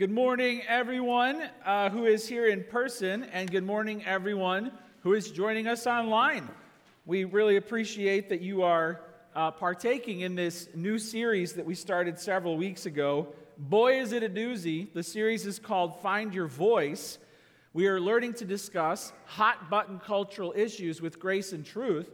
Good morning, everyone uh, who is here in person, and good morning, everyone who is joining us online. We really appreciate that you are uh, partaking in this new series that we started several weeks ago. Boy, is it a doozy! The series is called Find Your Voice. We are learning to discuss hot button cultural issues with grace and truth.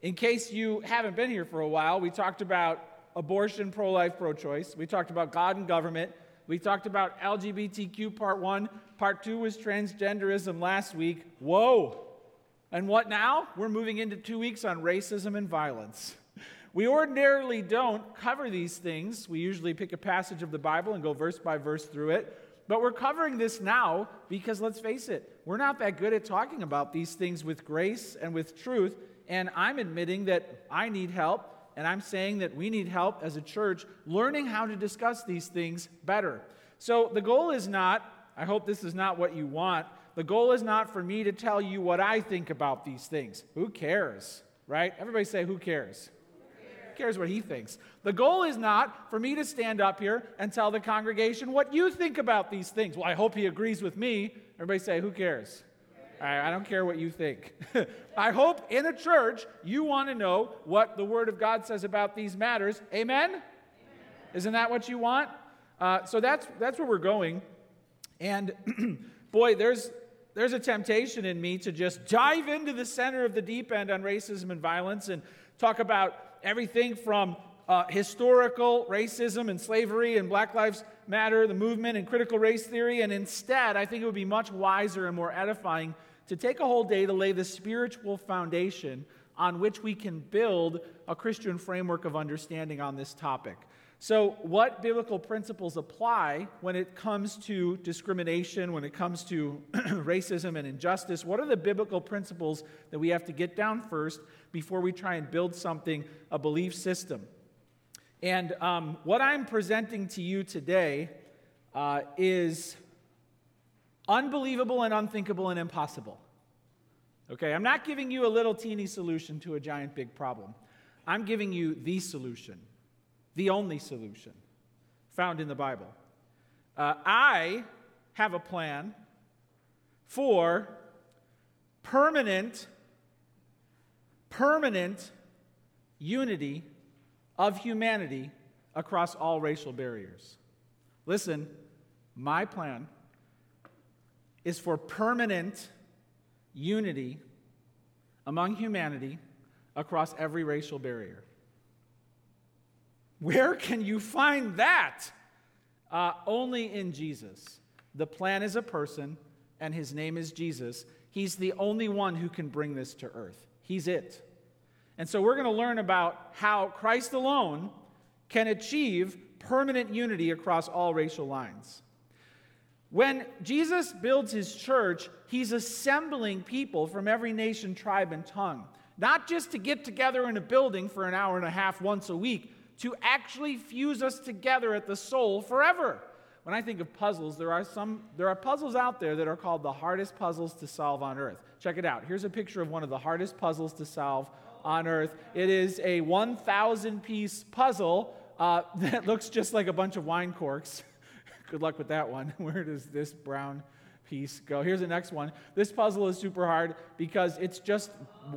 In case you haven't been here for a while, we talked about abortion, pro life, pro choice. We talked about God and government. We talked about LGBTQ part one. Part two was transgenderism last week. Whoa! And what now? We're moving into two weeks on racism and violence. We ordinarily don't cover these things. We usually pick a passage of the Bible and go verse by verse through it. But we're covering this now because let's face it, we're not that good at talking about these things with grace and with truth. And I'm admitting that I need help and I'm saying that we need help as a church learning how to discuss these things better. So the goal is not, I hope this is not what you want, the goal is not for me to tell you what I think about these things. Who cares, right? Everybody say, who cares? Who cares what he thinks? The goal is not for me to stand up here and tell the congregation what you think about these things. Well, I hope he agrees with me. Everybody say, who cares? I don't care what you think. I hope in a church you want to know what the Word of God says about these matters. Amen? Amen. Isn't that what you want? Uh, so that's, that's where we're going. And boy, there's, there's a temptation in me to just dive into the center of the deep end on racism and violence and talk about everything from uh, historical racism and slavery and Black Lives Matter, the movement and critical race theory. And instead, I think it would be much wiser and more edifying to take a whole day to lay the spiritual foundation on which we can build a Christian framework of understanding on this topic. So, what biblical principles apply when it comes to discrimination, when it comes to racism and injustice? What are the biblical principles that we have to get down first before we try and build something, a belief system? And um, what I'm presenting to you today uh, is unbelievable and unthinkable and impossible. Okay, I'm not giving you a little teeny solution to a giant big problem. I'm giving you the solution, the only solution found in the Bible. Uh, I have a plan for permanent, permanent unity of humanity across all racial barriers. Listen, my plan is for permanent unity among humanity across every racial barrier. Where can you find that? Uh, only in Jesus. The plan is a person, and his name is Jesus. He's the only one who can bring this to earth. He's it. And so we're going to learn about how Christ alone can achieve permanent unity across all racial lines. When Jesus builds his church, he's assembling people from every nation, tribe, and tongue, not just to get together in a building for an hour and a half once a week, to actually fuse us together at the soul forever. When I think of puzzles, there are some there are puzzles out there that are called the hardest puzzles to solve on earth. Check it out. Here's a picture of one of the hardest puzzles to solve on earth. It is a 1,000 piece puzzle uh, that looks just like a bunch of wine corks. Good luck with that one. Where does this brown piece go? Here's the next one. This puzzle is super hard because it's just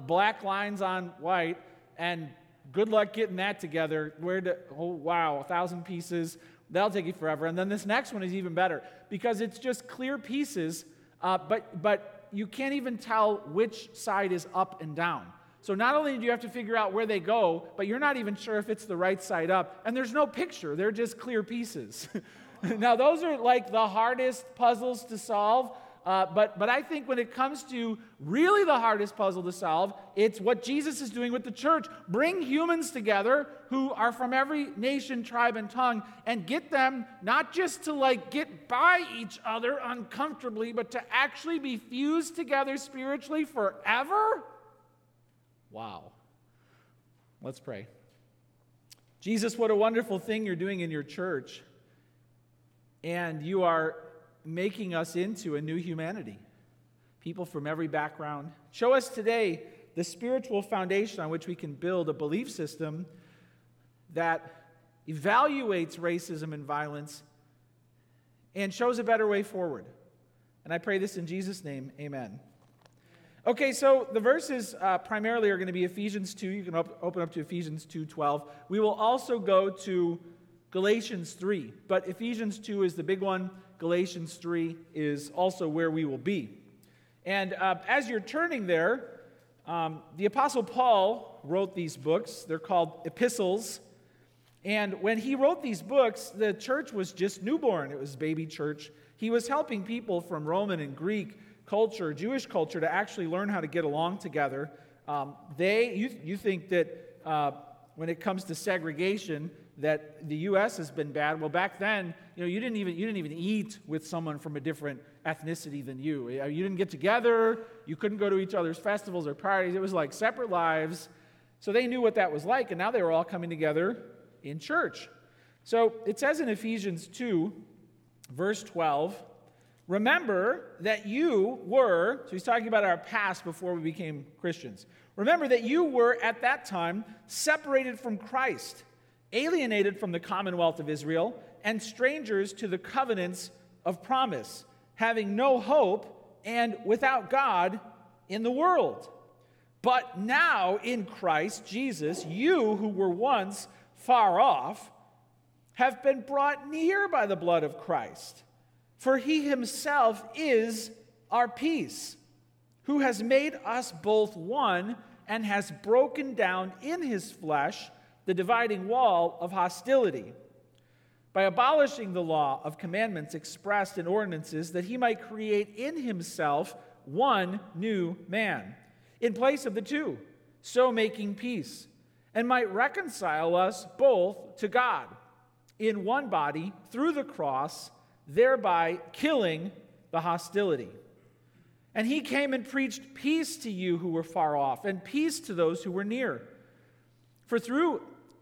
black lines on white, and good luck getting that together. Where to, oh, wow, a thousand pieces. That'll take you forever. And then this next one is even better because it's just clear pieces, uh, but, but you can't even tell which side is up and down. So not only do you have to figure out where they go, but you're not even sure if it's the right side up. And there's no picture, they're just clear pieces. now, those are like the hardest puzzles to solve. Uh, but, but I think when it comes to really the hardest puzzle to solve, it's what Jesus is doing with the church. Bring humans together who are from every nation, tribe, and tongue and get them not just to like get by each other uncomfortably, but to actually be fused together spiritually forever. Wow. Let's pray. Jesus, what a wonderful thing you're doing in your church and you are making us into a new humanity. People from every background. Show us today the spiritual foundation on which we can build a belief system that evaluates racism and violence and shows a better way forward. And I pray this in Jesus' name. Amen. Okay, so the verses uh, primarily are going to be Ephesians 2. You can op- open up to Ephesians 2:12. We will also go to Galatians 3, but Ephesians 2 is the big one. Galatians 3 is also where we will be. And uh, as you're turning there, um, the Apostle Paul wrote these books. They're called epistles. And when he wrote these books, the church was just newborn. It was baby church. He was helping people from Roman and Greek culture, Jewish culture, to actually learn how to get along together. Um, they, you, you think that uh, when it comes to segregation, that the U.S. has been bad. Well, back then, you know, you didn't even you didn't even eat with someone from a different ethnicity than you. You didn't get together. You couldn't go to each other's festivals or parties. It was like separate lives. So they knew what that was like, and now they were all coming together in church. So it says in Ephesians 2, verse 12. Remember that you were, so he's talking about our past before we became Christians. Remember that you were at that time separated from Christ, alienated from the commonwealth of Israel, and strangers to the covenants of promise, having no hope and without God in the world. But now in Christ Jesus, you who were once far off have been brought near by the blood of Christ. For he himself is our peace, who has made us both one and has broken down in his flesh the dividing wall of hostility by abolishing the law of commandments expressed in ordinances, that he might create in himself one new man in place of the two, so making peace, and might reconcile us both to God in one body through the cross thereby killing the hostility. And he came and preached peace to you who were far off, and peace to those who were near. For through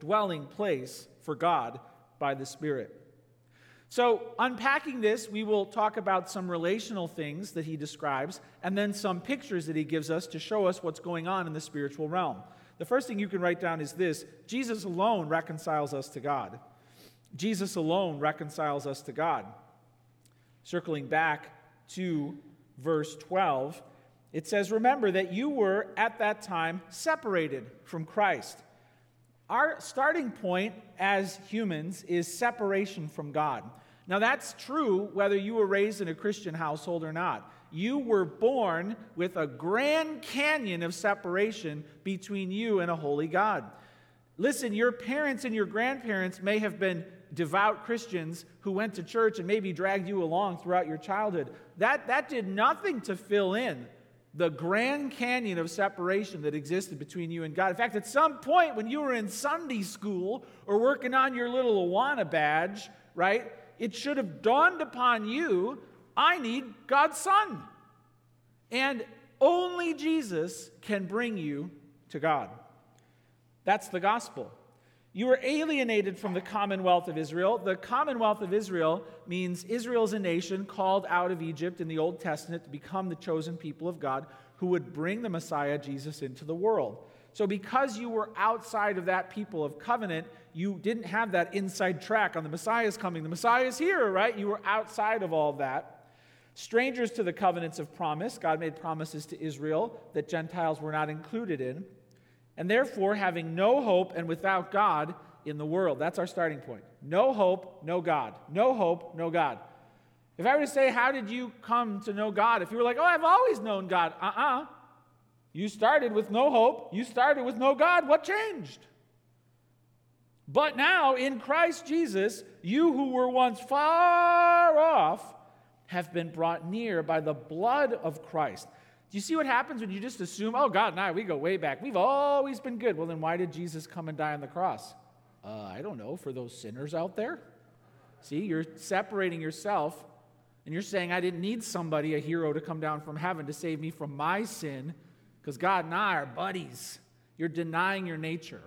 dwelling place for God by the Spirit. So, unpacking this, we will talk about some relational things that he describes and then some pictures that he gives us to show us what's going on in the spiritual realm. The first thing you can write down is this Jesus alone reconciles us to God. Jesus alone reconciles us to God. Circling back to verse 12, it says, Remember that you were at that time separated from Christ. Our starting point as humans is separation from God. Now, that's true whether you were raised in a Christian household or not. You were born with a grand canyon of separation between you and a holy God. Listen, your parents and your grandparents may have been devout Christians who went to church and maybe dragged you along throughout your childhood. That, that did nothing to fill in the Grand Canyon of separation that existed between you and God. In fact, at some point when you were in Sunday school or working on your little Awana badge, right, it should have dawned upon you I need God's Son. And only Jesus can bring you to God. That's the gospel. You were alienated from the commonwealth of Israel. The commonwealth of Israel means Israel is a nation called out of Egypt in the Old Testament to become the chosen people of God who would bring the Messiah, Jesus, into the world. So, because you were outside of that people of covenant, you didn't have that inside track on the Messiah is coming, the Messiah is here, right? You were outside of all that. Strangers to the covenants of promise, God made promises to Israel that Gentiles were not included in and therefore having no hope and without God in the world. That's our starting point. No hope, no God. No hope, no God. If I were to say, How did you come to know God? If you were like, Oh, I've always known God, uh uh-uh. uh You started with no hope, you started with no God. What changed? But now, in Christ Jesus, you who were once far off have been brought near by the blood of Christ. Do you see what happens when you just assume, oh, God and I, we go way back. We've always been good. Well, then why did Jesus come and die on the cross? Uh, I don't know, for those sinners out there. See, you're separating yourself And you're saying, I didn't need somebody, a hero, to come down from heaven to save me from my sin, because God and I are buddies. You're denying your nature.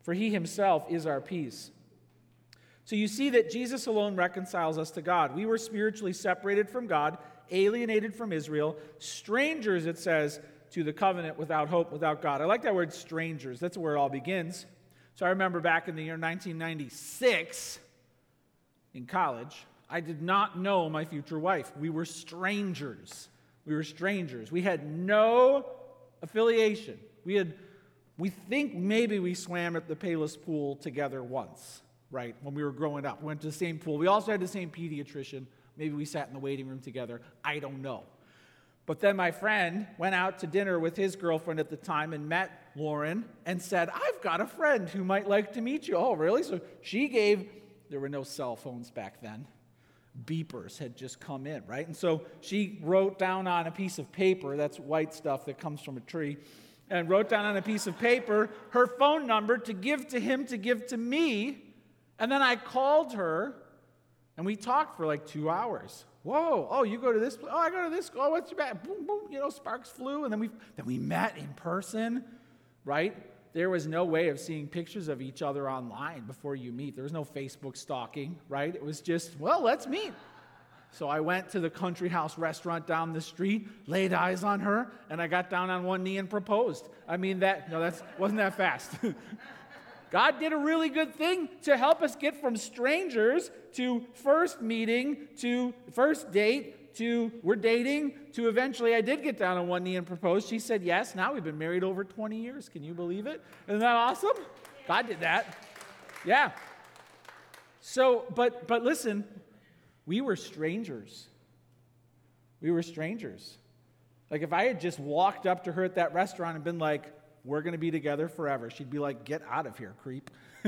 For he himself is our peace. So you see that Jesus alone reconciles us to God. We were spiritually separated from God, alienated from Israel, strangers, it says, to the covenant without hope, without God. I like that word strangers. That's where it all begins. So I remember back in the year 1996 in college, I did not know my future wife. We were strangers. We were strangers. We had no affiliation. We had we think maybe we swam at the Payless pool together once, right? When we were growing up. We went to the same pool. We also had the same pediatrician. Maybe we sat in the waiting room together. I don't know. But then my friend went out to dinner with his girlfriend at the time and met Lauren and said, I've got a friend who might like to meet you. Oh, really? So she gave, there were no cell phones back then. Beepers had just come in, right? And so she wrote down on a piece of paper, that's white stuff that comes from a tree, and wrote down on a piece of paper her phone number to give to him to give to me. And then I called her and we talked for like two hours. Whoa, oh, you go to this, place, oh, I go to this, oh, what's your back? Boom, boom, you know, sparks flew. And then we, then we met in person, right? There was no way of seeing pictures of each other online before you meet. There was no Facebook stalking, right? It was just, well, let's meet. So I went to the country house restaurant down the street, laid eyes on her, and I got down on one knee and proposed. I mean, that, no, that wasn't that fast. God did a really good thing to help us get from strangers to first meeting to first date to we're dating to eventually I did get down on one knee and propose. She said yes. Now we've been married over 20 years. Can you believe it? Isn't that awesome? God did that. Yeah. So, but but listen, we were strangers. We were strangers. Like if I had just walked up to her at that restaurant and been like, we're going to be together forever. She'd be like, Get out of here, creep.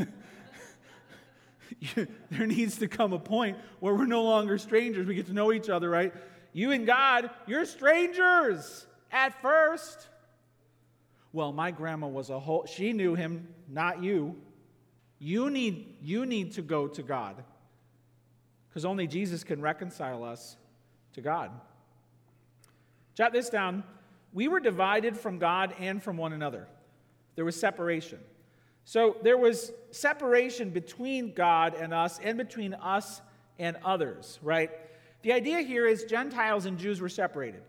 there needs to come a point where we're no longer strangers. We get to know each other, right? You and God, you're strangers at first. Well, my grandma was a whole, she knew him, not you. You need, you need to go to God because only Jesus can reconcile us to God. Jot this down we were divided from God and from one another. There was separation. So there was separation between God and us and between us and others, right? The idea here is Gentiles and Jews were separated.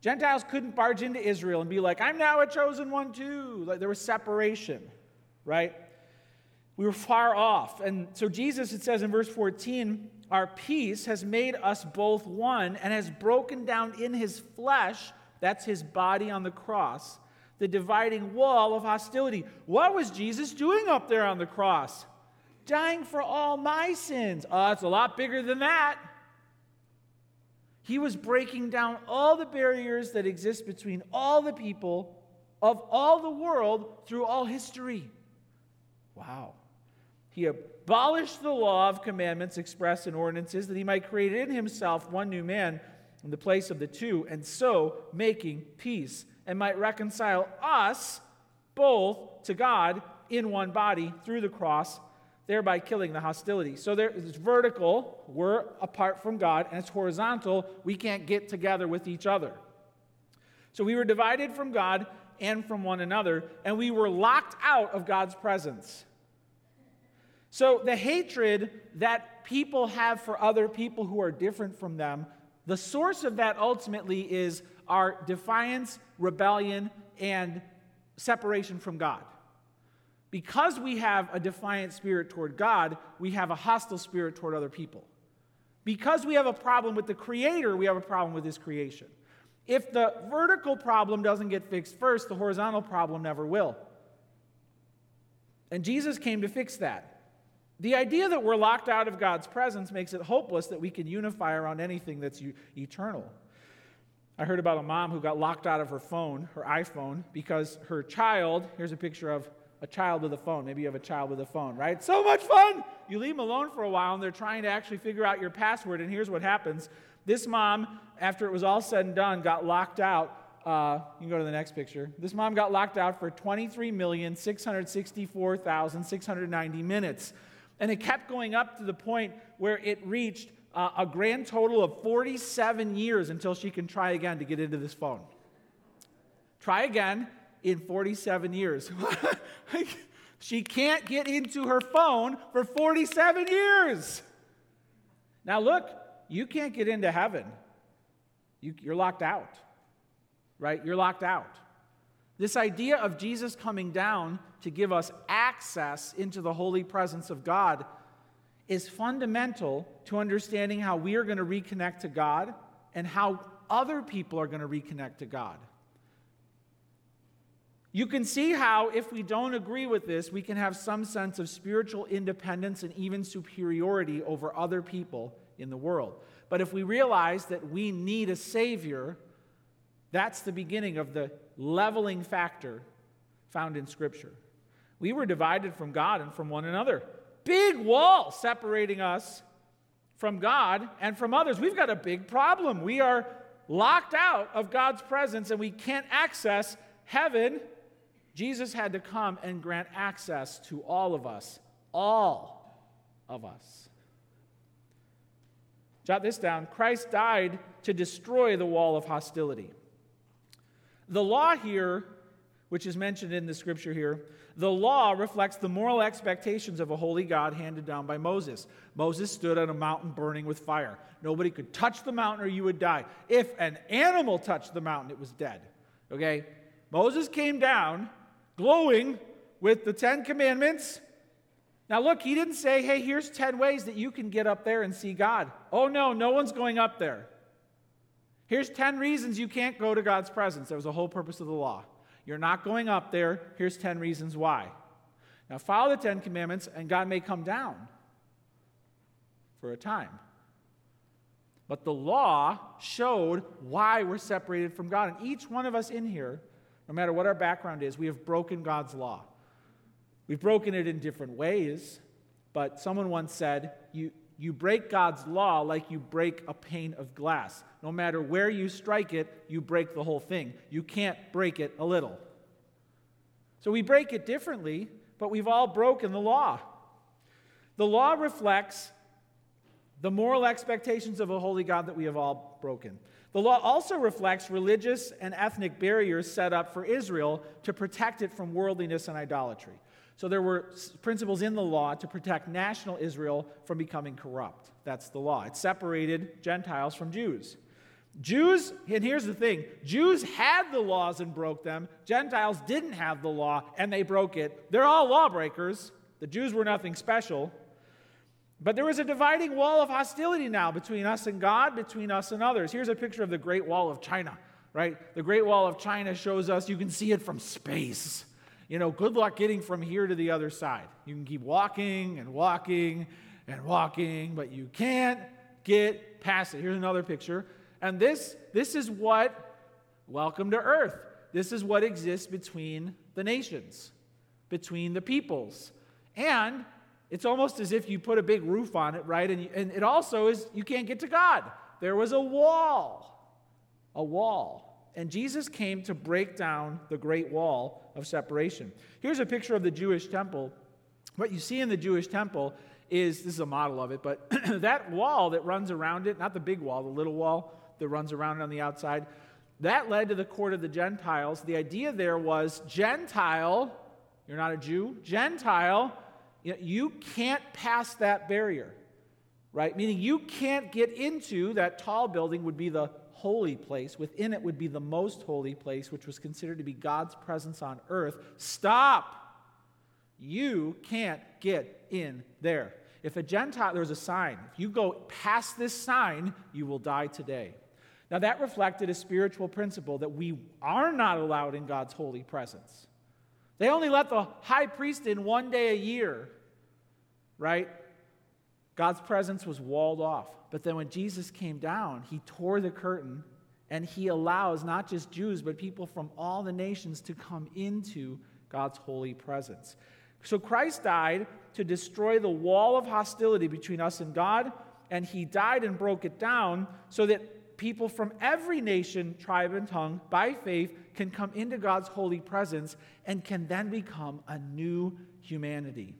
Gentiles couldn't barge into Israel and be like, I'm now a chosen one too. Like there was separation, right? We were far off. And so Jesus, it says in verse 14, our peace has made us both one and has broken down in his flesh that's his body on the cross, the dividing wall of hostility. What was Jesus doing up there on the cross? Dying for all my sins. Oh, it's a lot bigger than that. He was breaking down all the barriers that exist between all the people of all the world through all history. Wow. He abolished the law of commandments expressed in ordinances that he might create in himself one new man in the place of the two, and so making peace, and might reconcile us both to God in one body through the cross, thereby killing the hostility. So there, it's vertical, we're apart from God, and it's horizontal, we can't get together with each other. So we were divided from God and from one another, and we were locked out of God's presence. So the hatred that people have for other people who are different from them the source of that ultimately is our defiance, rebellion, and separation from God. Because we have a defiant spirit toward God, we have a hostile spirit toward other people. Because we have a problem with the Creator, we have a problem with His creation. If the vertical problem doesn't get fixed first, the horizontal problem never will. And Jesus came to fix that. The idea that we're locked out of God's presence makes it hopeless that we can unify around anything that's eternal. I heard about a mom who got locked out of her phone, her iPhone, because her child, here's a picture of a child with a phone. Maybe you have a child with a phone, right? So much fun! You leave them alone for a while and they're trying to actually figure out your password, and here's what happens. This mom, after it was all said and done, got locked out. Uh, you can go to the next picture. This mom got locked out for 23,664,690 minutes. And it kept going up to the point where it reached uh, a grand total of 47 years until she can try again to get into this phone. Try again in 47 years. she can't get into her phone for 47 years. Now, look, you can't get into heaven. You, you're locked out, right? You're locked out. This idea of Jesus coming down to give us access into the holy presence of God is fundamental to understanding how we are going to reconnect to God and how other people are going to reconnect to God. You can see how, if we don't agree with this, we can have some sense of spiritual independence and even superiority over other people in the world. But if we realize that we need a Savior, that's the beginning of the leveling factor found in Scripture. We were divided from God and from one another. Big wall separating us from God and from others. We've got a big problem. We are locked out of God's presence and we can't access heaven. Jesus had to come and grant access to all of us, all of us. Jot this down Christ died to destroy the wall of hostility. The law here, which is mentioned in the scripture here, the law reflects the moral expectations of a holy God handed down by Moses. Moses stood on a mountain burning with fire. Nobody could touch the mountain or you would die. If an animal touched the mountain, it was dead. Okay? Moses came down glowing with the Ten Commandments. Now, look, he didn't say, hey, here's 10 ways that you can get up there and see God. Oh, no, no one's going up there. Here's 10 reasons you can't go to God's presence. That was the whole purpose of the law. You're not going up there. Here's 10 reasons why. Now, follow the 10 commandments, and God may come down for a time. But the law showed why we're separated from God. And each one of us in here, no matter what our background is, we have broken God's law. We've broken it in different ways, but someone once said, you, you break God's law like you break a pane of glass. No matter where you strike it, you break the whole thing. You can't break it a little. So we break it differently, but we've all broken the law. The law reflects the moral expectations of a holy God that we have all broken. The law also reflects religious and ethnic barriers set up for Israel to protect it from worldliness and idolatry. So there were principles in the law to protect national Israel from becoming corrupt. That's the law. It separated Gentiles from Jews. Jews, and here's the thing Jews had the laws and broke them. Gentiles didn't have the law and they broke it. They're all lawbreakers. The Jews were nothing special. But there was a dividing wall of hostility now between us and God, between us and others. Here's a picture of the Great Wall of China, right? The Great Wall of China shows us, you can see it from space you know, good luck getting from here to the other side. You can keep walking and walking and walking, but you can't get past it. Here's another picture. And this, this is what, welcome to earth. This is what exists between the nations, between the peoples. And it's almost as if you put a big roof on it, right? And, you, and it also is, you can't get to God. There was a wall, a wall. And Jesus came to break down the great wall of separation. Here's a picture of the Jewish temple. What you see in the Jewish temple is this is a model of it, but that wall that runs around it, not the big wall, the little wall that runs around it on the outside, that led to the court of the Gentiles. The idea there was Gentile, you're not a Jew, Gentile, you can't pass that barrier, right? Meaning you can't get into that tall building, would be the holy place. Within it would be the most holy place, which was considered to be God's presence on earth. Stop! You can't get in there. If a Gentile, there's a sign. If you go past this sign, you will die today. Now, that reflected a spiritual principle that we are not allowed in God's holy presence. They only let the high priest in one day a year, right? God's presence was walled off. But then when Jesus came down, he tore the curtain and he allows not just Jews, but people from all the nations to come into God's holy presence. So Christ died to destroy the wall of hostility between us and God, and he died and broke it down so that people from every nation, tribe, and tongue, by faith, can come into God's holy presence and can then become a new humanity.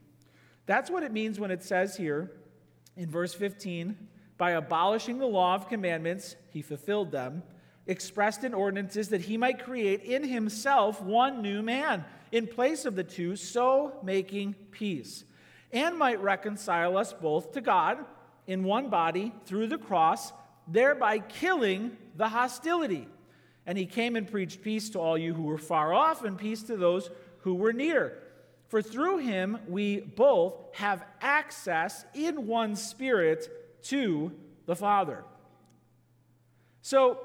That's what it means when it says here in verse 15 By abolishing the law of commandments, he fulfilled them, expressed in ordinances that he might create in himself one new man in place of the two, so making peace, and might reconcile us both to God in one body through the cross, thereby killing the hostility. And he came and preached peace to all you who were far off and peace to those who were near. For through him we both have access in one spirit to the Father. So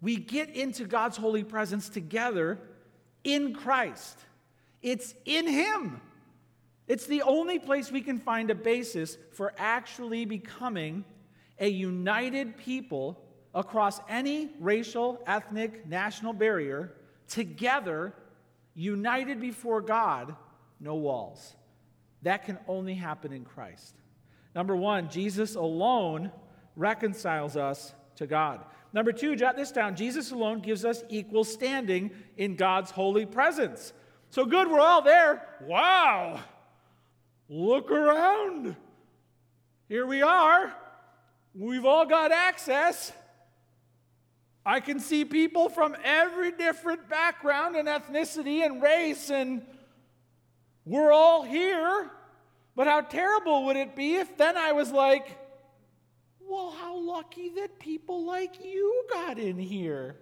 we get into God's holy presence together in Christ. It's in him. It's the only place we can find a basis for actually becoming a united people across any racial, ethnic, national barrier, together, united before God, no walls. That can only happen in Christ. Number one, Jesus alone reconciles us to God. Number two, jot this down Jesus alone gives us equal standing in God's holy presence. So good, we're all there. Wow! Look around. Here we are. We've all got access. I can see people from every different background and ethnicity and race, and we're all here. But how terrible would it be if then I was like, well, how lucky that people like you got in here?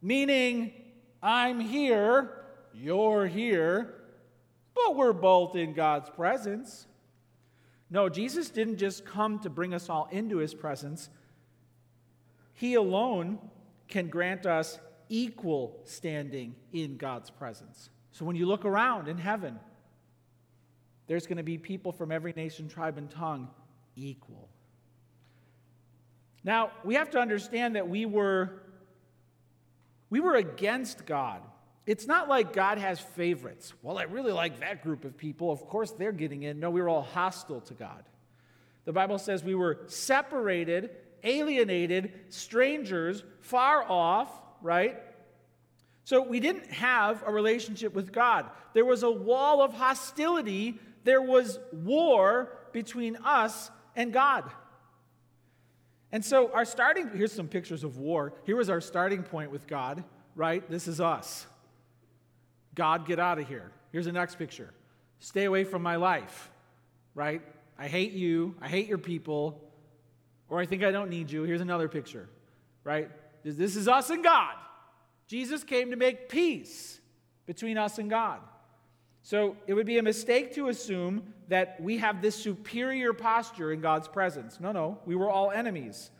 Meaning, I'm here, you're here, but we're both in God's presence. No, Jesus didn't just come to bring us all into his presence. He alone can grant us equal standing in God's presence. So when you look around in heaven, there's going to be people from every nation, tribe, and tongue equal. Now, we have to understand that we were we were against God. It's not like God has favorites. Well, I really like that group of people. Of course, they're getting in. No, we were all hostile to God. The Bible says we were separated alienated, strangers, far off, right? So we didn't have a relationship with God. There was a wall of hostility, there was war between us and God. And so our starting here's some pictures of war. Here was our starting point with God, right? This is us. God, get out of here. Here's the next picture. Stay away from my life, right? I hate you. I hate your people. Or I think I don't need you. Here's another picture, right? This is us and God. Jesus came to make peace between us and God. So it would be a mistake to assume that we have this superior posture in God's presence. No, no, we were all enemies.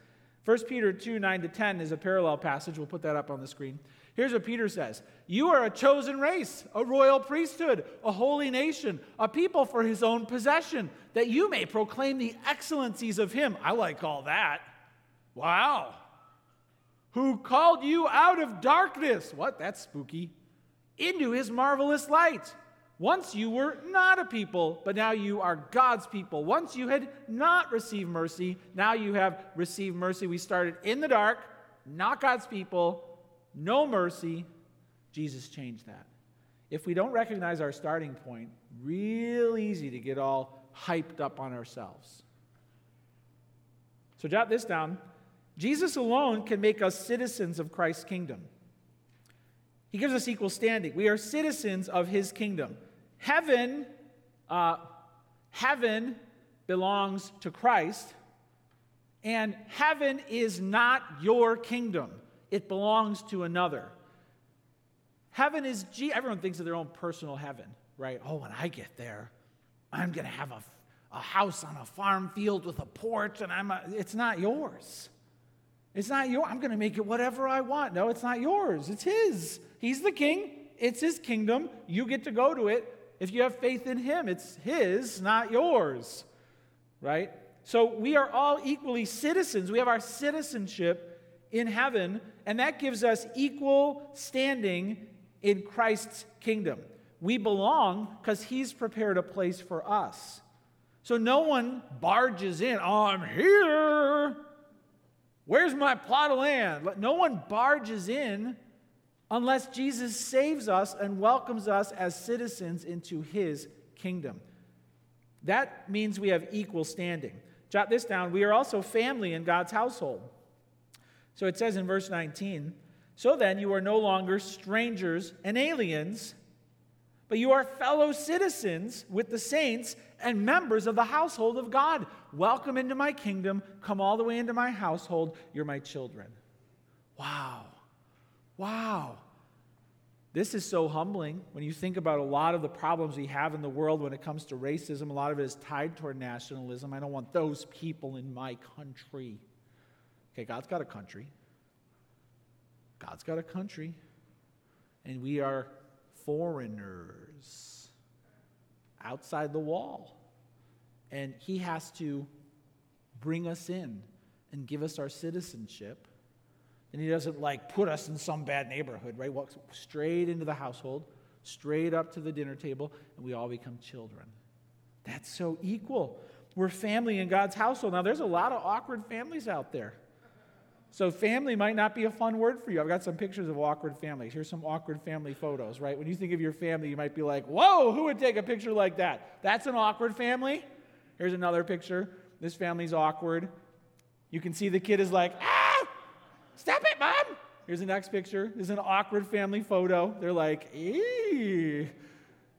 1 Peter 2 9 to 10 is a parallel passage. We'll put that up on the screen. Here's what Peter says You are a chosen race, a royal priesthood, a holy nation, a people for his own possession, that you may proclaim the excellencies of him. I like all that. Wow. Who called you out of darkness? What? That's spooky. Into his marvelous light. Once you were not a people, but now you are God's people. Once you had not received mercy, now you have received mercy. We started in the dark, not God's people, no mercy. Jesus changed that. If we don't recognize our starting point, real easy to get all hyped up on ourselves. So jot this down. Jesus alone can make us citizens of Christ's kingdom. He gives us equal standing. We are citizens of his kingdom. Heaven, uh, heaven belongs to Christ, and heaven is not your kingdom it belongs to another. Heaven is, everyone thinks of their own personal heaven, right? Oh, when I get there, I'm going to have a, a house on a farm field with a porch, and I'm a, it's not yours. It's not yours. I'm going to make it whatever I want. No, it's not yours. It's His. He's the king. It's His kingdom. You get to go to it. If you have faith in Him, it's His, not yours, right? So we are all equally citizens. We have our citizenship in heaven, and that gives us equal standing in Christ's kingdom. We belong because he's prepared a place for us. So no one barges in, oh, I'm here. Where's my plot of land? No one barges in unless Jesus saves us and welcomes us as citizens into his kingdom. That means we have equal standing. jot this down, we are also family in God's household. So it says in verse 19, So then you are no longer strangers and aliens, but you are fellow citizens with the saints and members of the household of God. Welcome into my kingdom. Come all the way into my household. You're my children. Wow. Wow. This is so humbling when you think about a lot of the problems we have in the world when it comes to racism. A lot of it is tied toward nationalism. I don't want those people in my country. Okay, God's got a country. God's got a country. And we are foreigners outside the wall. And He has to bring us in and give us our citizenship. And he doesn't like put us in some bad neighborhood, right? Walks straight into the household, straight up to the dinner table, and we all become children. That's so equal. We're family in God's household. Now, there's a lot of awkward families out there. So, family might not be a fun word for you. I've got some pictures of awkward families. Here's some awkward family photos, right? When you think of your family, you might be like, whoa, who would take a picture like that? That's an awkward family. Here's another picture. This family's awkward. You can see the kid is like, ah! Stop it, mom. Here's the next picture. This is an awkward family photo. They're like, eee.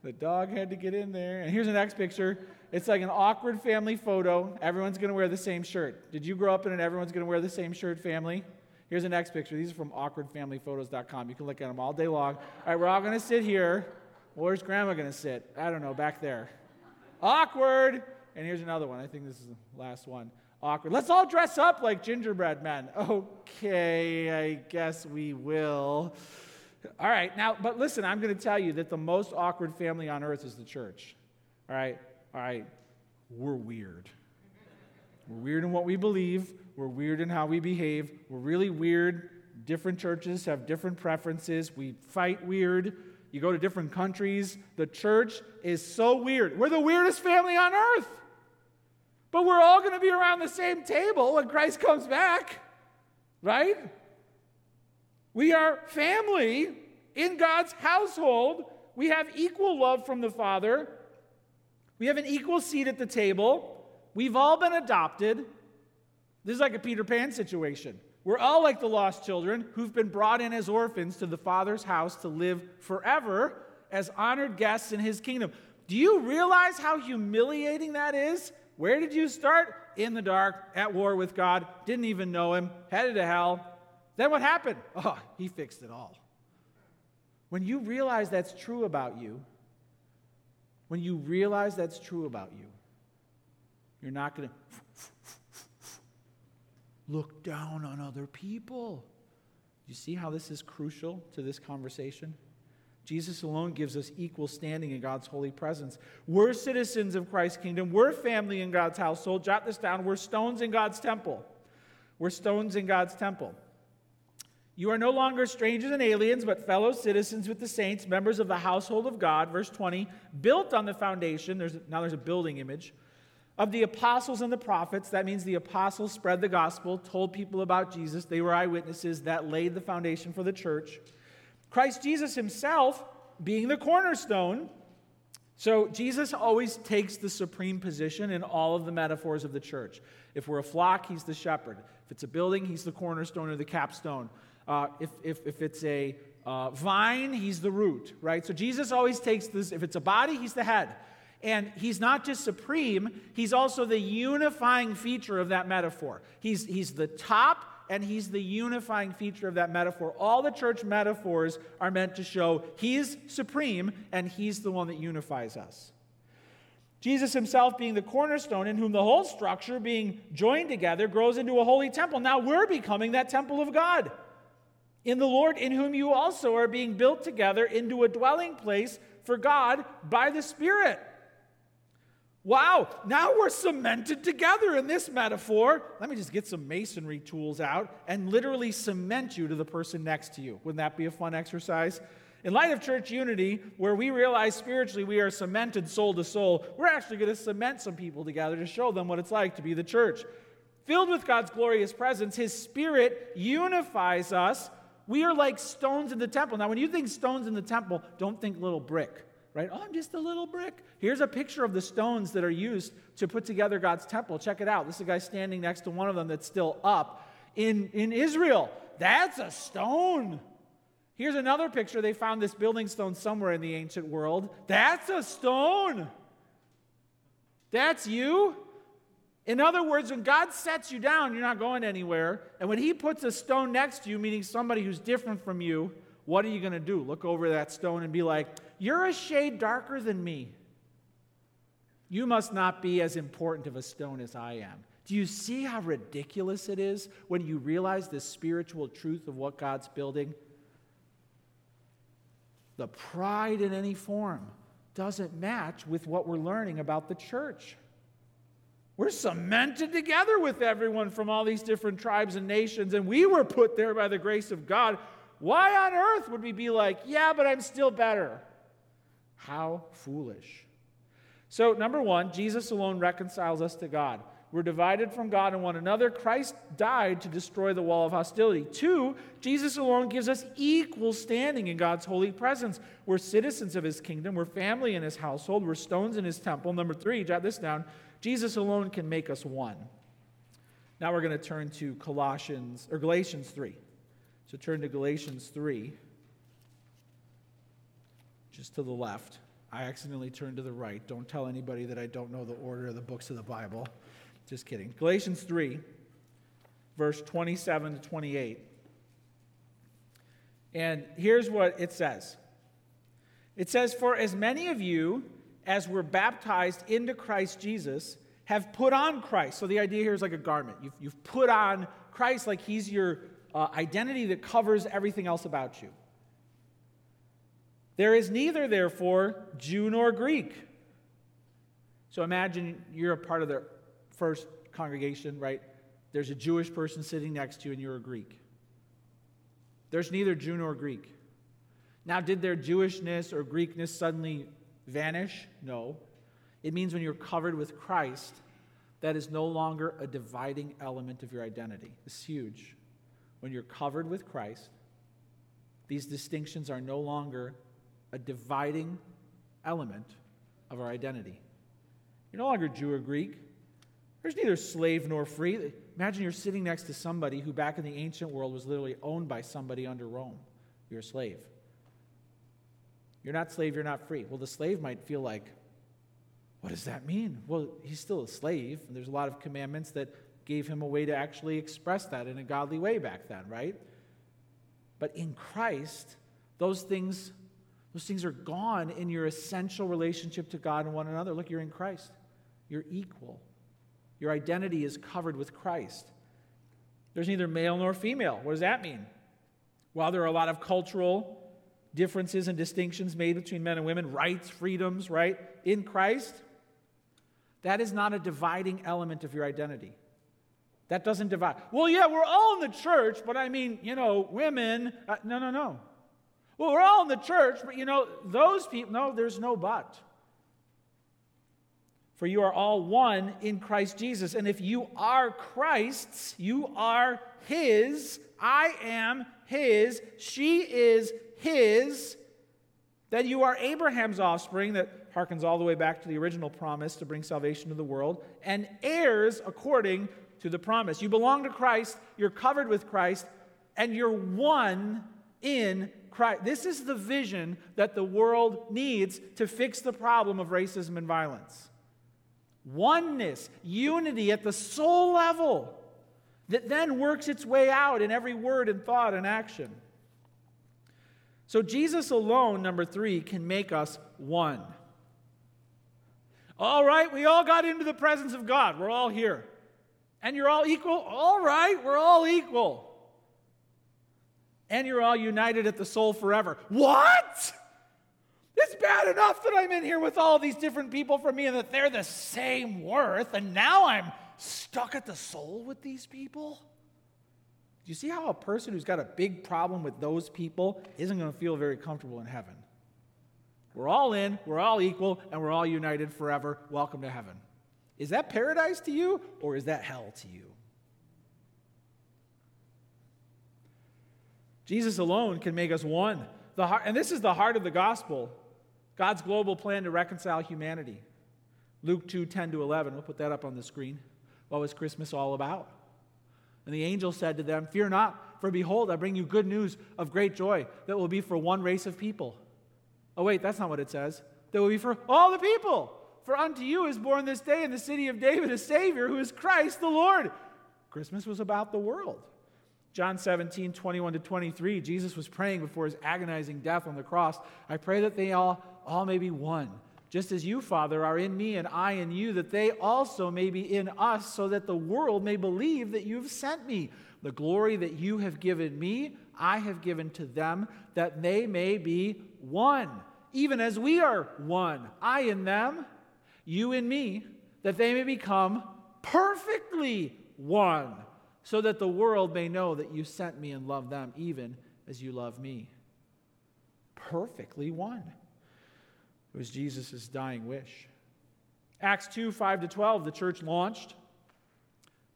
The dog had to get in there. And here's the next picture. It's like an awkward family photo. Everyone's going to wear the same shirt. Did you grow up in an everyone's going to wear the same shirt family? Here's the next picture. These are from awkwardfamilyphotos.com. You can look at them all day long. All right, we're all going to sit here. Where's grandma going to sit? I don't know, back there. Awkward. And here's another one. I think this is the last one awkward. Let's all dress up like gingerbread men. Okay, I guess we will. All right, now, but listen, I'm going to tell you that the most awkward family on earth is the church. All right, all right, we're weird. We're weird in what we believe, we're weird in how we behave, we're really weird. Different churches have different preferences, we fight weird. You go to different countries. The church is so weird. We're the weirdest family on earth. But we're all going to be around the same table when Christ comes back, right? We are family in God's household. We have equal love from the Father. We have an equal seat at the table. We've all been adopted. This is like a Peter Pan situation. We're all like the lost children who've been brought in as orphans to the Father's house to live forever as honored guests in his kingdom. Do you realize how humiliating that is? Where did you start? In the dark, at war with God, didn't even know him, headed to hell. Then what happened? Oh, he fixed it all. When you realize that's true about you, when you realize that's true about you, you're not going to look down on other people. You see how this is crucial to this conversation? Jesus alone gives us equal standing in God's holy presence. We're citizens of Christ's kingdom. We're family in God's household. Jot this down. We're stones in God's temple. We're stones in God's temple. You are no longer strangers and aliens, but fellow citizens with the saints, members of the household of God. Verse 20, built on the foundation. There's, now there's a building image of the apostles and the prophets. That means the apostles spread the gospel, told people about Jesus. They were eyewitnesses that laid the foundation for the church. Christ Jesus himself being the cornerstone. So Jesus always takes the supreme position in all of the metaphors of the church. If we're a flock, he's the shepherd. If it's a building, he's the cornerstone or the capstone. Uh, if, if, if it's a uh, vine, he's the root, right? So Jesus always takes this. If it's a body, he's the head. And he's not just supreme, he's also the unifying feature of that metaphor. He's, he's the top and he's the unifying feature of that metaphor. All the church metaphors are meant to show he's supreme and he's the one that unifies us. Jesus himself being the cornerstone, in whom the whole structure, being joined together, grows into a holy temple. Now we're becoming that temple of God. In the Lord, in whom you also are being built together into a dwelling place for God by the Spirit. Wow, now we're cemented together in this metaphor. Let me just get some masonry tools out and literally cement you to the person next to you. Wouldn't that be a fun exercise? In light of church unity, where we realize spiritually we are cemented soul to soul, we're actually going to cement some people together to show them what it's like to be the church. Filled with God's glorious presence, His Spirit unifies us. We are like stones in the temple. Now, when you think stones in the temple, don't think little brick. right? Oh, I'm just a little brick. Here's a picture of the stones that are used to put together God's temple. Check it out. This is a guy standing next to one of them that's still up in, in Israel. That's a stone. Here's another picture. They found this building stone somewhere in the ancient world. That's a stone. That's you. In other words, when God sets you down, you're not going anywhere. And when He puts a stone next to you, meaning somebody who's different from you, what are you going to do? Look over that stone and be like, You're a shade darker than me. You must not be as important of a stone as I am. Do you see how ridiculous it is when you realize the spiritual truth of what God's building? The pride in any form doesn't match with what we're learning about the church. We're cemented together with everyone from all these different tribes and nations, and we were put there by the grace of God. Why on earth would we be like, yeah, but I'm still better? How foolish. So, number one, Jesus alone reconciles us to God. We're divided from God and one another. Christ died to destroy the wall of hostility. Two, Jesus alone gives us equal standing in God's holy presence. We're citizens of his kingdom. We're family in his household. We're stones in his temple. Number three, jot this down Jesus alone can make us one. Now we're going to turn to Colossians or Galatians 3. So turn to Galatians 3, just to the left. I accidentally turned to the right. Don't tell anybody that I don't know the order of the books of the Bible. Just kidding. Galatians 3, verse 27 to 28. And here's what it says it says, For as many of you as we're baptized into Christ Jesus have put on Christ. So the idea here is like a garment. You've, you've put on Christ like he's your uh, identity that covers everything else about you. There is neither, therefore, Jew nor Greek. So imagine you're a part of the first congregation, right? There's a Jewish person sitting next to you, and you're a Greek. There's neither Jew nor Greek. Now, did their Jewishness or Greekness suddenly vanish? No. It means when you're covered with Christ, that is no longer a dividing element of your identity. It's huge. When you're covered with Christ, these distinctions are no longer a dividing element of our identity. You're no longer Jew or Greek. There's neither slave nor free. Imagine you're sitting next to somebody who, back in the ancient world, was literally owned by somebody under Rome. You're a slave. You're not slave, you're not free. Well, the slave might feel like, what does that mean? Well, he's still a slave, and there's a lot of commandments that gave him a way to actually express that in a godly way back then, right? But in Christ, those things, those things are gone in your essential relationship to God and one another. Look, you're in Christ. You're equal. Your identity is covered with Christ. There's neither male nor female. What does that mean? While there are a lot of cultural differences and distinctions made between men and women, rights, freedoms, right, in Christ, that is not a dividing element of your identity. That doesn't divide. Well, yeah, we're all in the church, but I mean, you know, women. Uh, no, no, no. Well, we're all in the church, but you know, those people, no, there's no but. For you are all one in Christ Jesus. And if you are Christ's, you are His. I am His. She is His. that you are Abraham's offspring, that harkens all the way back to the original promise to bring salvation to the world, and heirs according to the promise. You belong to Christ, you're covered with Christ, and you're one in Christ. This is the vision that the world needs to fix the problem of racism and violence oneness, unity at the soul level that then works its way out in every word and thought and action. So, Jesus alone, number three, can make us one. All right, we all got into the presence of God. We're all here. And you're all equal? All right, we're all equal. And you're all united at the soul forever. What? It's bad enough that I'm in here with all these different people from me and that they're the same worth, and now I'm stuck at the soul with these people? You see how a person who's got a big problem with those people isn't going to feel very comfortable in heaven? We're all in, we're all equal, and we're all united forever. Welcome to heaven. Is that paradise to you, or is that hell to you? Jesus alone can make us one. The heart, and this is the heart of the gospel. God's global plan to reconcile humanity. Luke 2 10 to 11. We'll put that up on the screen. What was Christmas all about? And the angel said to them, Fear not, for behold, I bring you good news of great joy that will be for one race of people. Oh, wait, that's not what it says. That will be for all the people. For unto you is born this day in the city of David a Savior who is Christ the Lord. Christmas was about the world. John 17, 21 to 23, Jesus was praying before his agonizing death on the cross. I pray that they all, all may be one just as you, Father, are in me and I in you, that they also may be in us, so that the world may believe that you've sent me. The glory that you have given me, I have given to them, that they may be one, even as we are one. I in them, you in me, that they may become perfectly one, so that the world may know that you sent me and love them, even as you love me. Perfectly one. It was Jesus' dying wish. Acts 2 5 to 12, the church launched.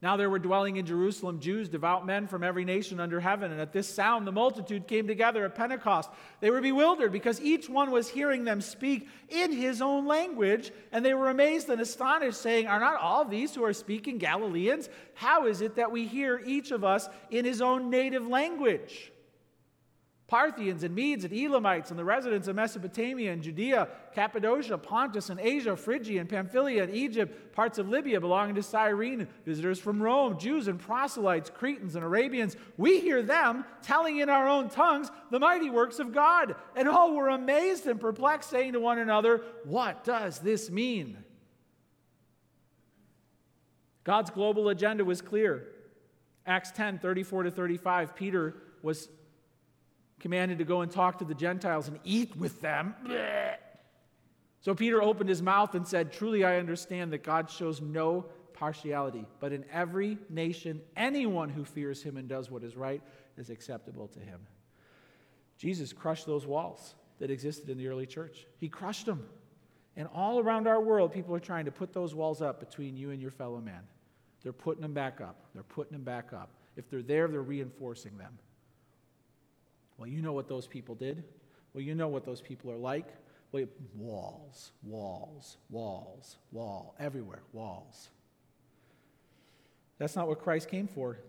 Now there were dwelling in Jerusalem Jews, devout men from every nation under heaven. And at this sound, the multitude came together at Pentecost. They were bewildered because each one was hearing them speak in his own language. And they were amazed and astonished, saying, Are not all these who are speaking Galileans? How is it that we hear each of us in his own native language? Parthians and Medes and Elamites and the residents of Mesopotamia and Judea, Cappadocia, Pontus and Asia, Phrygia and Pamphylia and Egypt, parts of Libya belonging to Cyrene, visitors from Rome, Jews and proselytes, Cretans and Arabians. We hear them telling in our own tongues the mighty works of God. And all were amazed and perplexed, saying to one another, What does this mean? God's global agenda was clear. Acts 10 34 to 35, Peter was commanded to go and talk to the Gentiles and eat with them. So Peter opened his mouth and said, Truly I understand that God shows no partiality, but in every nation, anyone who fears him and does what is right is acceptable to him. Jesus crushed those walls that existed in the early church. He crushed them. And all around our world, people are trying to put those walls up between you and your fellow man. They're putting them back up. They're putting them back up. If they're there, they're reinforcing them. Well, you know what those people did. Well, you know what those people are like. Well, walls, walls, walls, wall, everywhere, walls. That's not what Christ came for.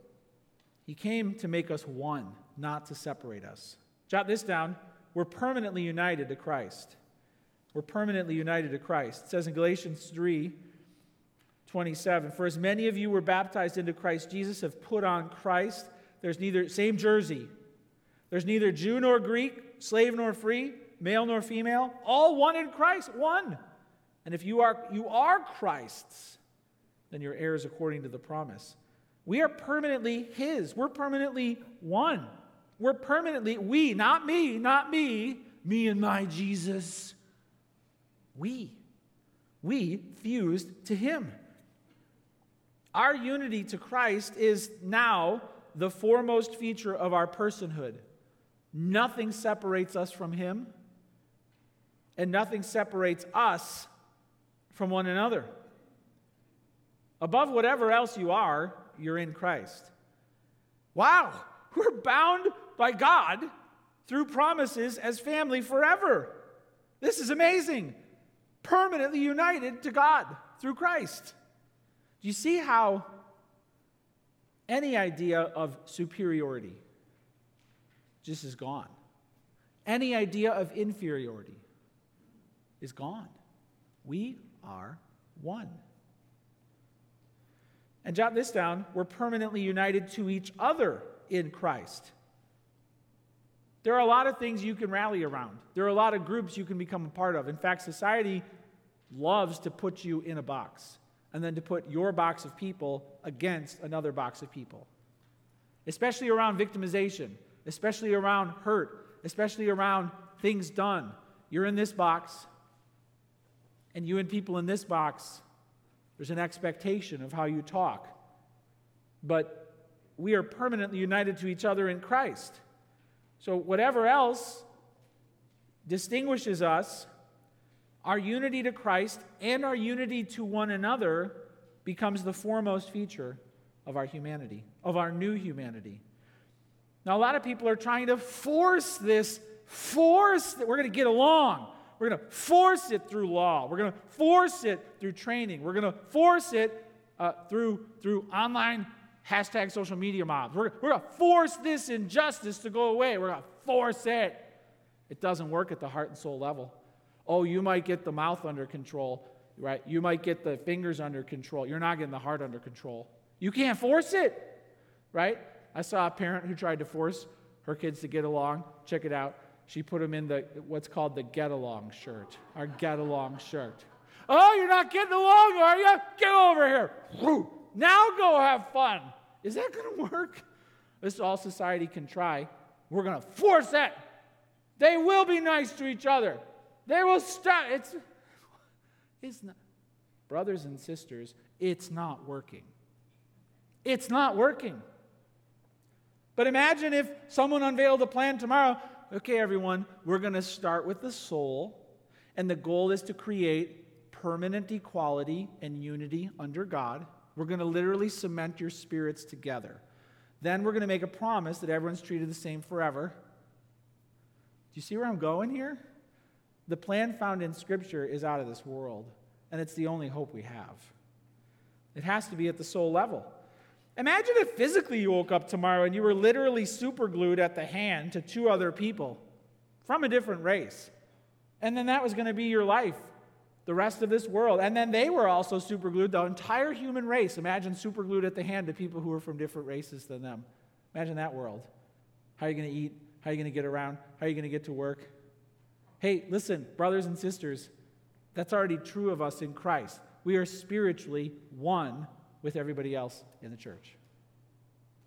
He came to make us one, not to separate us. Jot this down. We're permanently united to Christ. We're permanently united to Christ. It says in Galatians 3 27, For as many of you were baptized into Christ Jesus have put on Christ. There's neither, same jersey, there's neither Jew nor Greek, slave nor free, male nor female, all one in Christ, one. And if you are you are Christ's, then you're heirs according to the promise. We are permanently his. We're permanently one. We're permanently we, not me, not me, me and my Jesus. We. We fused to him. Our unity to Christ is now the foremost feature of our personhood. Nothing separates us from Him, and nothing separates us from one another. Above whatever else you are, you're in Christ. Wow, we're bound by God through promises as family forever. This is amazing. Permanently united to God through Christ. Do you see how any idea of superiority just is gone. Any idea of inferiority is gone. We are one. And jot this down we're permanently united to each other in Christ. There are a lot of things you can rally around. There are a lot of groups you can become a part of. In fact, society loves to put you in a box and then to put your box of people against another box of people, especially around victimization especially around hurt, especially around things done. You're in this box, and you and people in this box, there's an expectation of how you talk. But we are permanently united to each other in Christ. So, whatever else distinguishes us, our unity to Christ and our unity to one another becomes the foremost feature of our humanity, of our new humanity. Now, a lot of people are trying to force this, force that we're going to get along. We're going to force it through law. We're going to force it through training. We're going to force it uh, through, through online hashtag social media mobs. We're, we're going to force this injustice to go away. We're going to force it. It doesn't work at the heart and soul level. Oh, you might get the mouth under control, right? You might get the fingers under control. You're not getting the heart under control. You can't force it, right? I saw a parent who tried to force her kids to get along. Check it out. She put them in the what's called the get along shirt, our get along shirt. Oh, you're not getting along, are you? Get over here. Now go have fun. Is that going to work? This is all society can try. We're going to force that. They will be nice to each other. They will stop. It's, it's not. Brothers and sisters, it's not working. It's not working. But imagine if someone unveiled a plan tomorrow. Okay, everyone, we're going to start with the soul, and the goal is to create permanent equality and unity under God. We're going to literally cement your spirits together. Then we're going to make a promise that everyone's treated the same forever. Do you see where I'm going here? The plan found in Scripture is out of this world, and it's the only hope we have. It has to be at the soul level. Imagine if physically you woke up tomorrow and you were literally superglued at the hand to two other people from a different race. And then that was going to be your life, the rest of this world. And then they were also superglued, the entire human race. Imagine superglued at the hand to people who are from different races than them. Imagine that world. How are you going to eat? How are you going to get around? How are you going to get to work? Hey, listen, brothers and sisters, that's already true of us in Christ. We are spiritually one with everybody else in the church.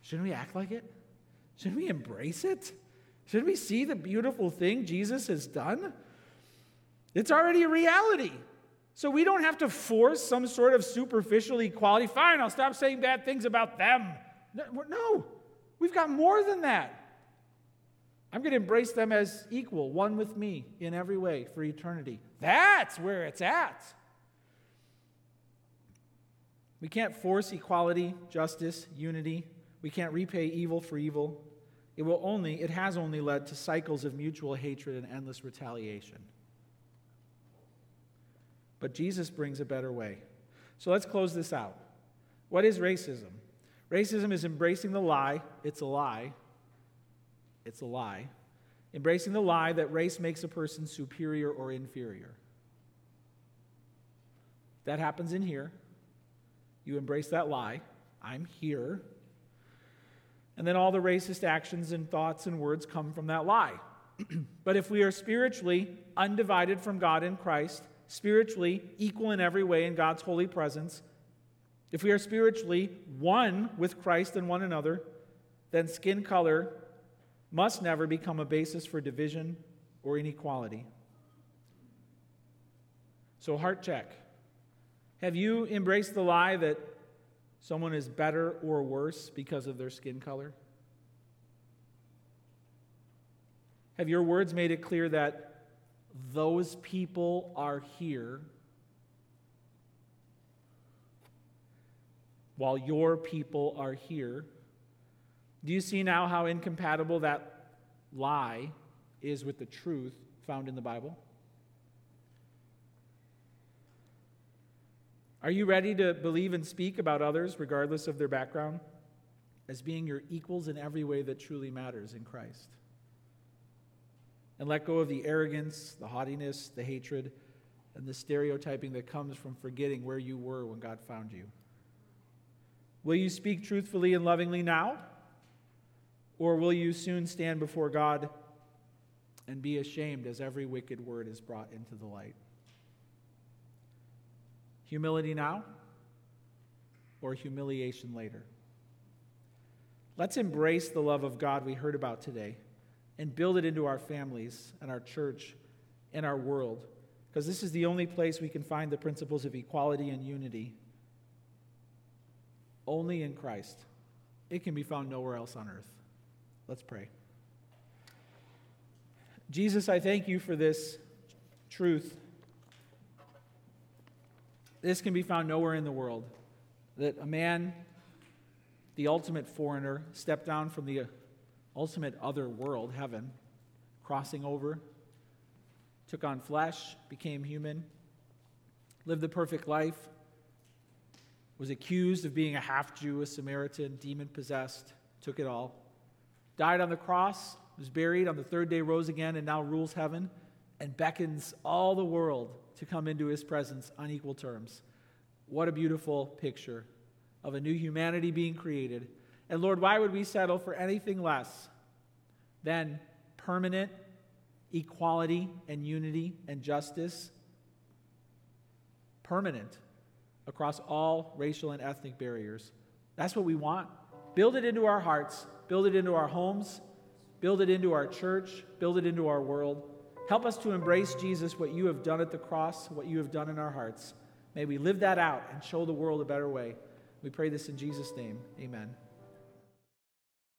Shouldn't we act like it? Shouldn't we embrace it? Shouldn't we see the beautiful thing Jesus has done? It's already a reality. So we don't have to force some sort of superficial equality. Fine, I'll stop saying bad things about them. No, we've got more than that. I'm going to embrace them as equal, one with me in every way for eternity. That's where it's at. We can't force equality, justice, unity. We can't repay evil for evil. It will only, it has only led to cycles of mutual hatred and endless retaliation. But Jesus brings a better way. So let's close this out. What is racism? Racism is embracing the lie, it's a lie. It's a lie. Embracing the lie that race makes a person superior or inferior. That happens in here. You embrace that lie. I'm here. And then all the racist actions and thoughts and words come from that lie. but if we are spiritually undivided from God in Christ, spiritually equal in every way in God's holy presence, if we are spiritually one with Christ and one another, then skin color must never become a basis for division or inequality. So, heart check. Have you embraced the lie that someone is better or worse because of their skin color? Have your words made it clear that those people are here while your people are here? Do you see now how incompatible that lie is with the truth found in the Bible? Are you ready to believe and speak about others, regardless of their background, as being your equals in every way that truly matters in Christ? And let go of the arrogance, the haughtiness, the hatred, and the stereotyping that comes from forgetting where you were when God found you. Will you speak truthfully and lovingly now? Or will you soon stand before God and be ashamed as every wicked word is brought into the light? Humility now or humiliation later? Let's embrace the love of God we heard about today and build it into our families and our church and our world because this is the only place we can find the principles of equality and unity. Only in Christ. It can be found nowhere else on earth. Let's pray. Jesus, I thank you for this truth this can be found nowhere in the world. That a man, the ultimate foreigner, stepped down from the uh, ultimate other world, heaven, crossing over took on flesh, became human, lived the perfect life, was accused of being a half Jew, a Samaritan, demon possessed, took it all, died on the cross, was buried, on the third day rose again, and now rules heaven and beckons all the world to come into his presence on equal terms. What a beautiful picture of a new humanity being created. And Lord, why would we settle for anything less than permanent equality and unity and justice? Permanent across all racial and ethnic barriers. That's what we want. Build it into our hearts, build it into our homes, build it into our church, build it into our world. Help us to embrace Jesus, what you have done at the cross, what you have done in our hearts. May we live that out and show the world a better way. We pray this in Jesus' name. Amen.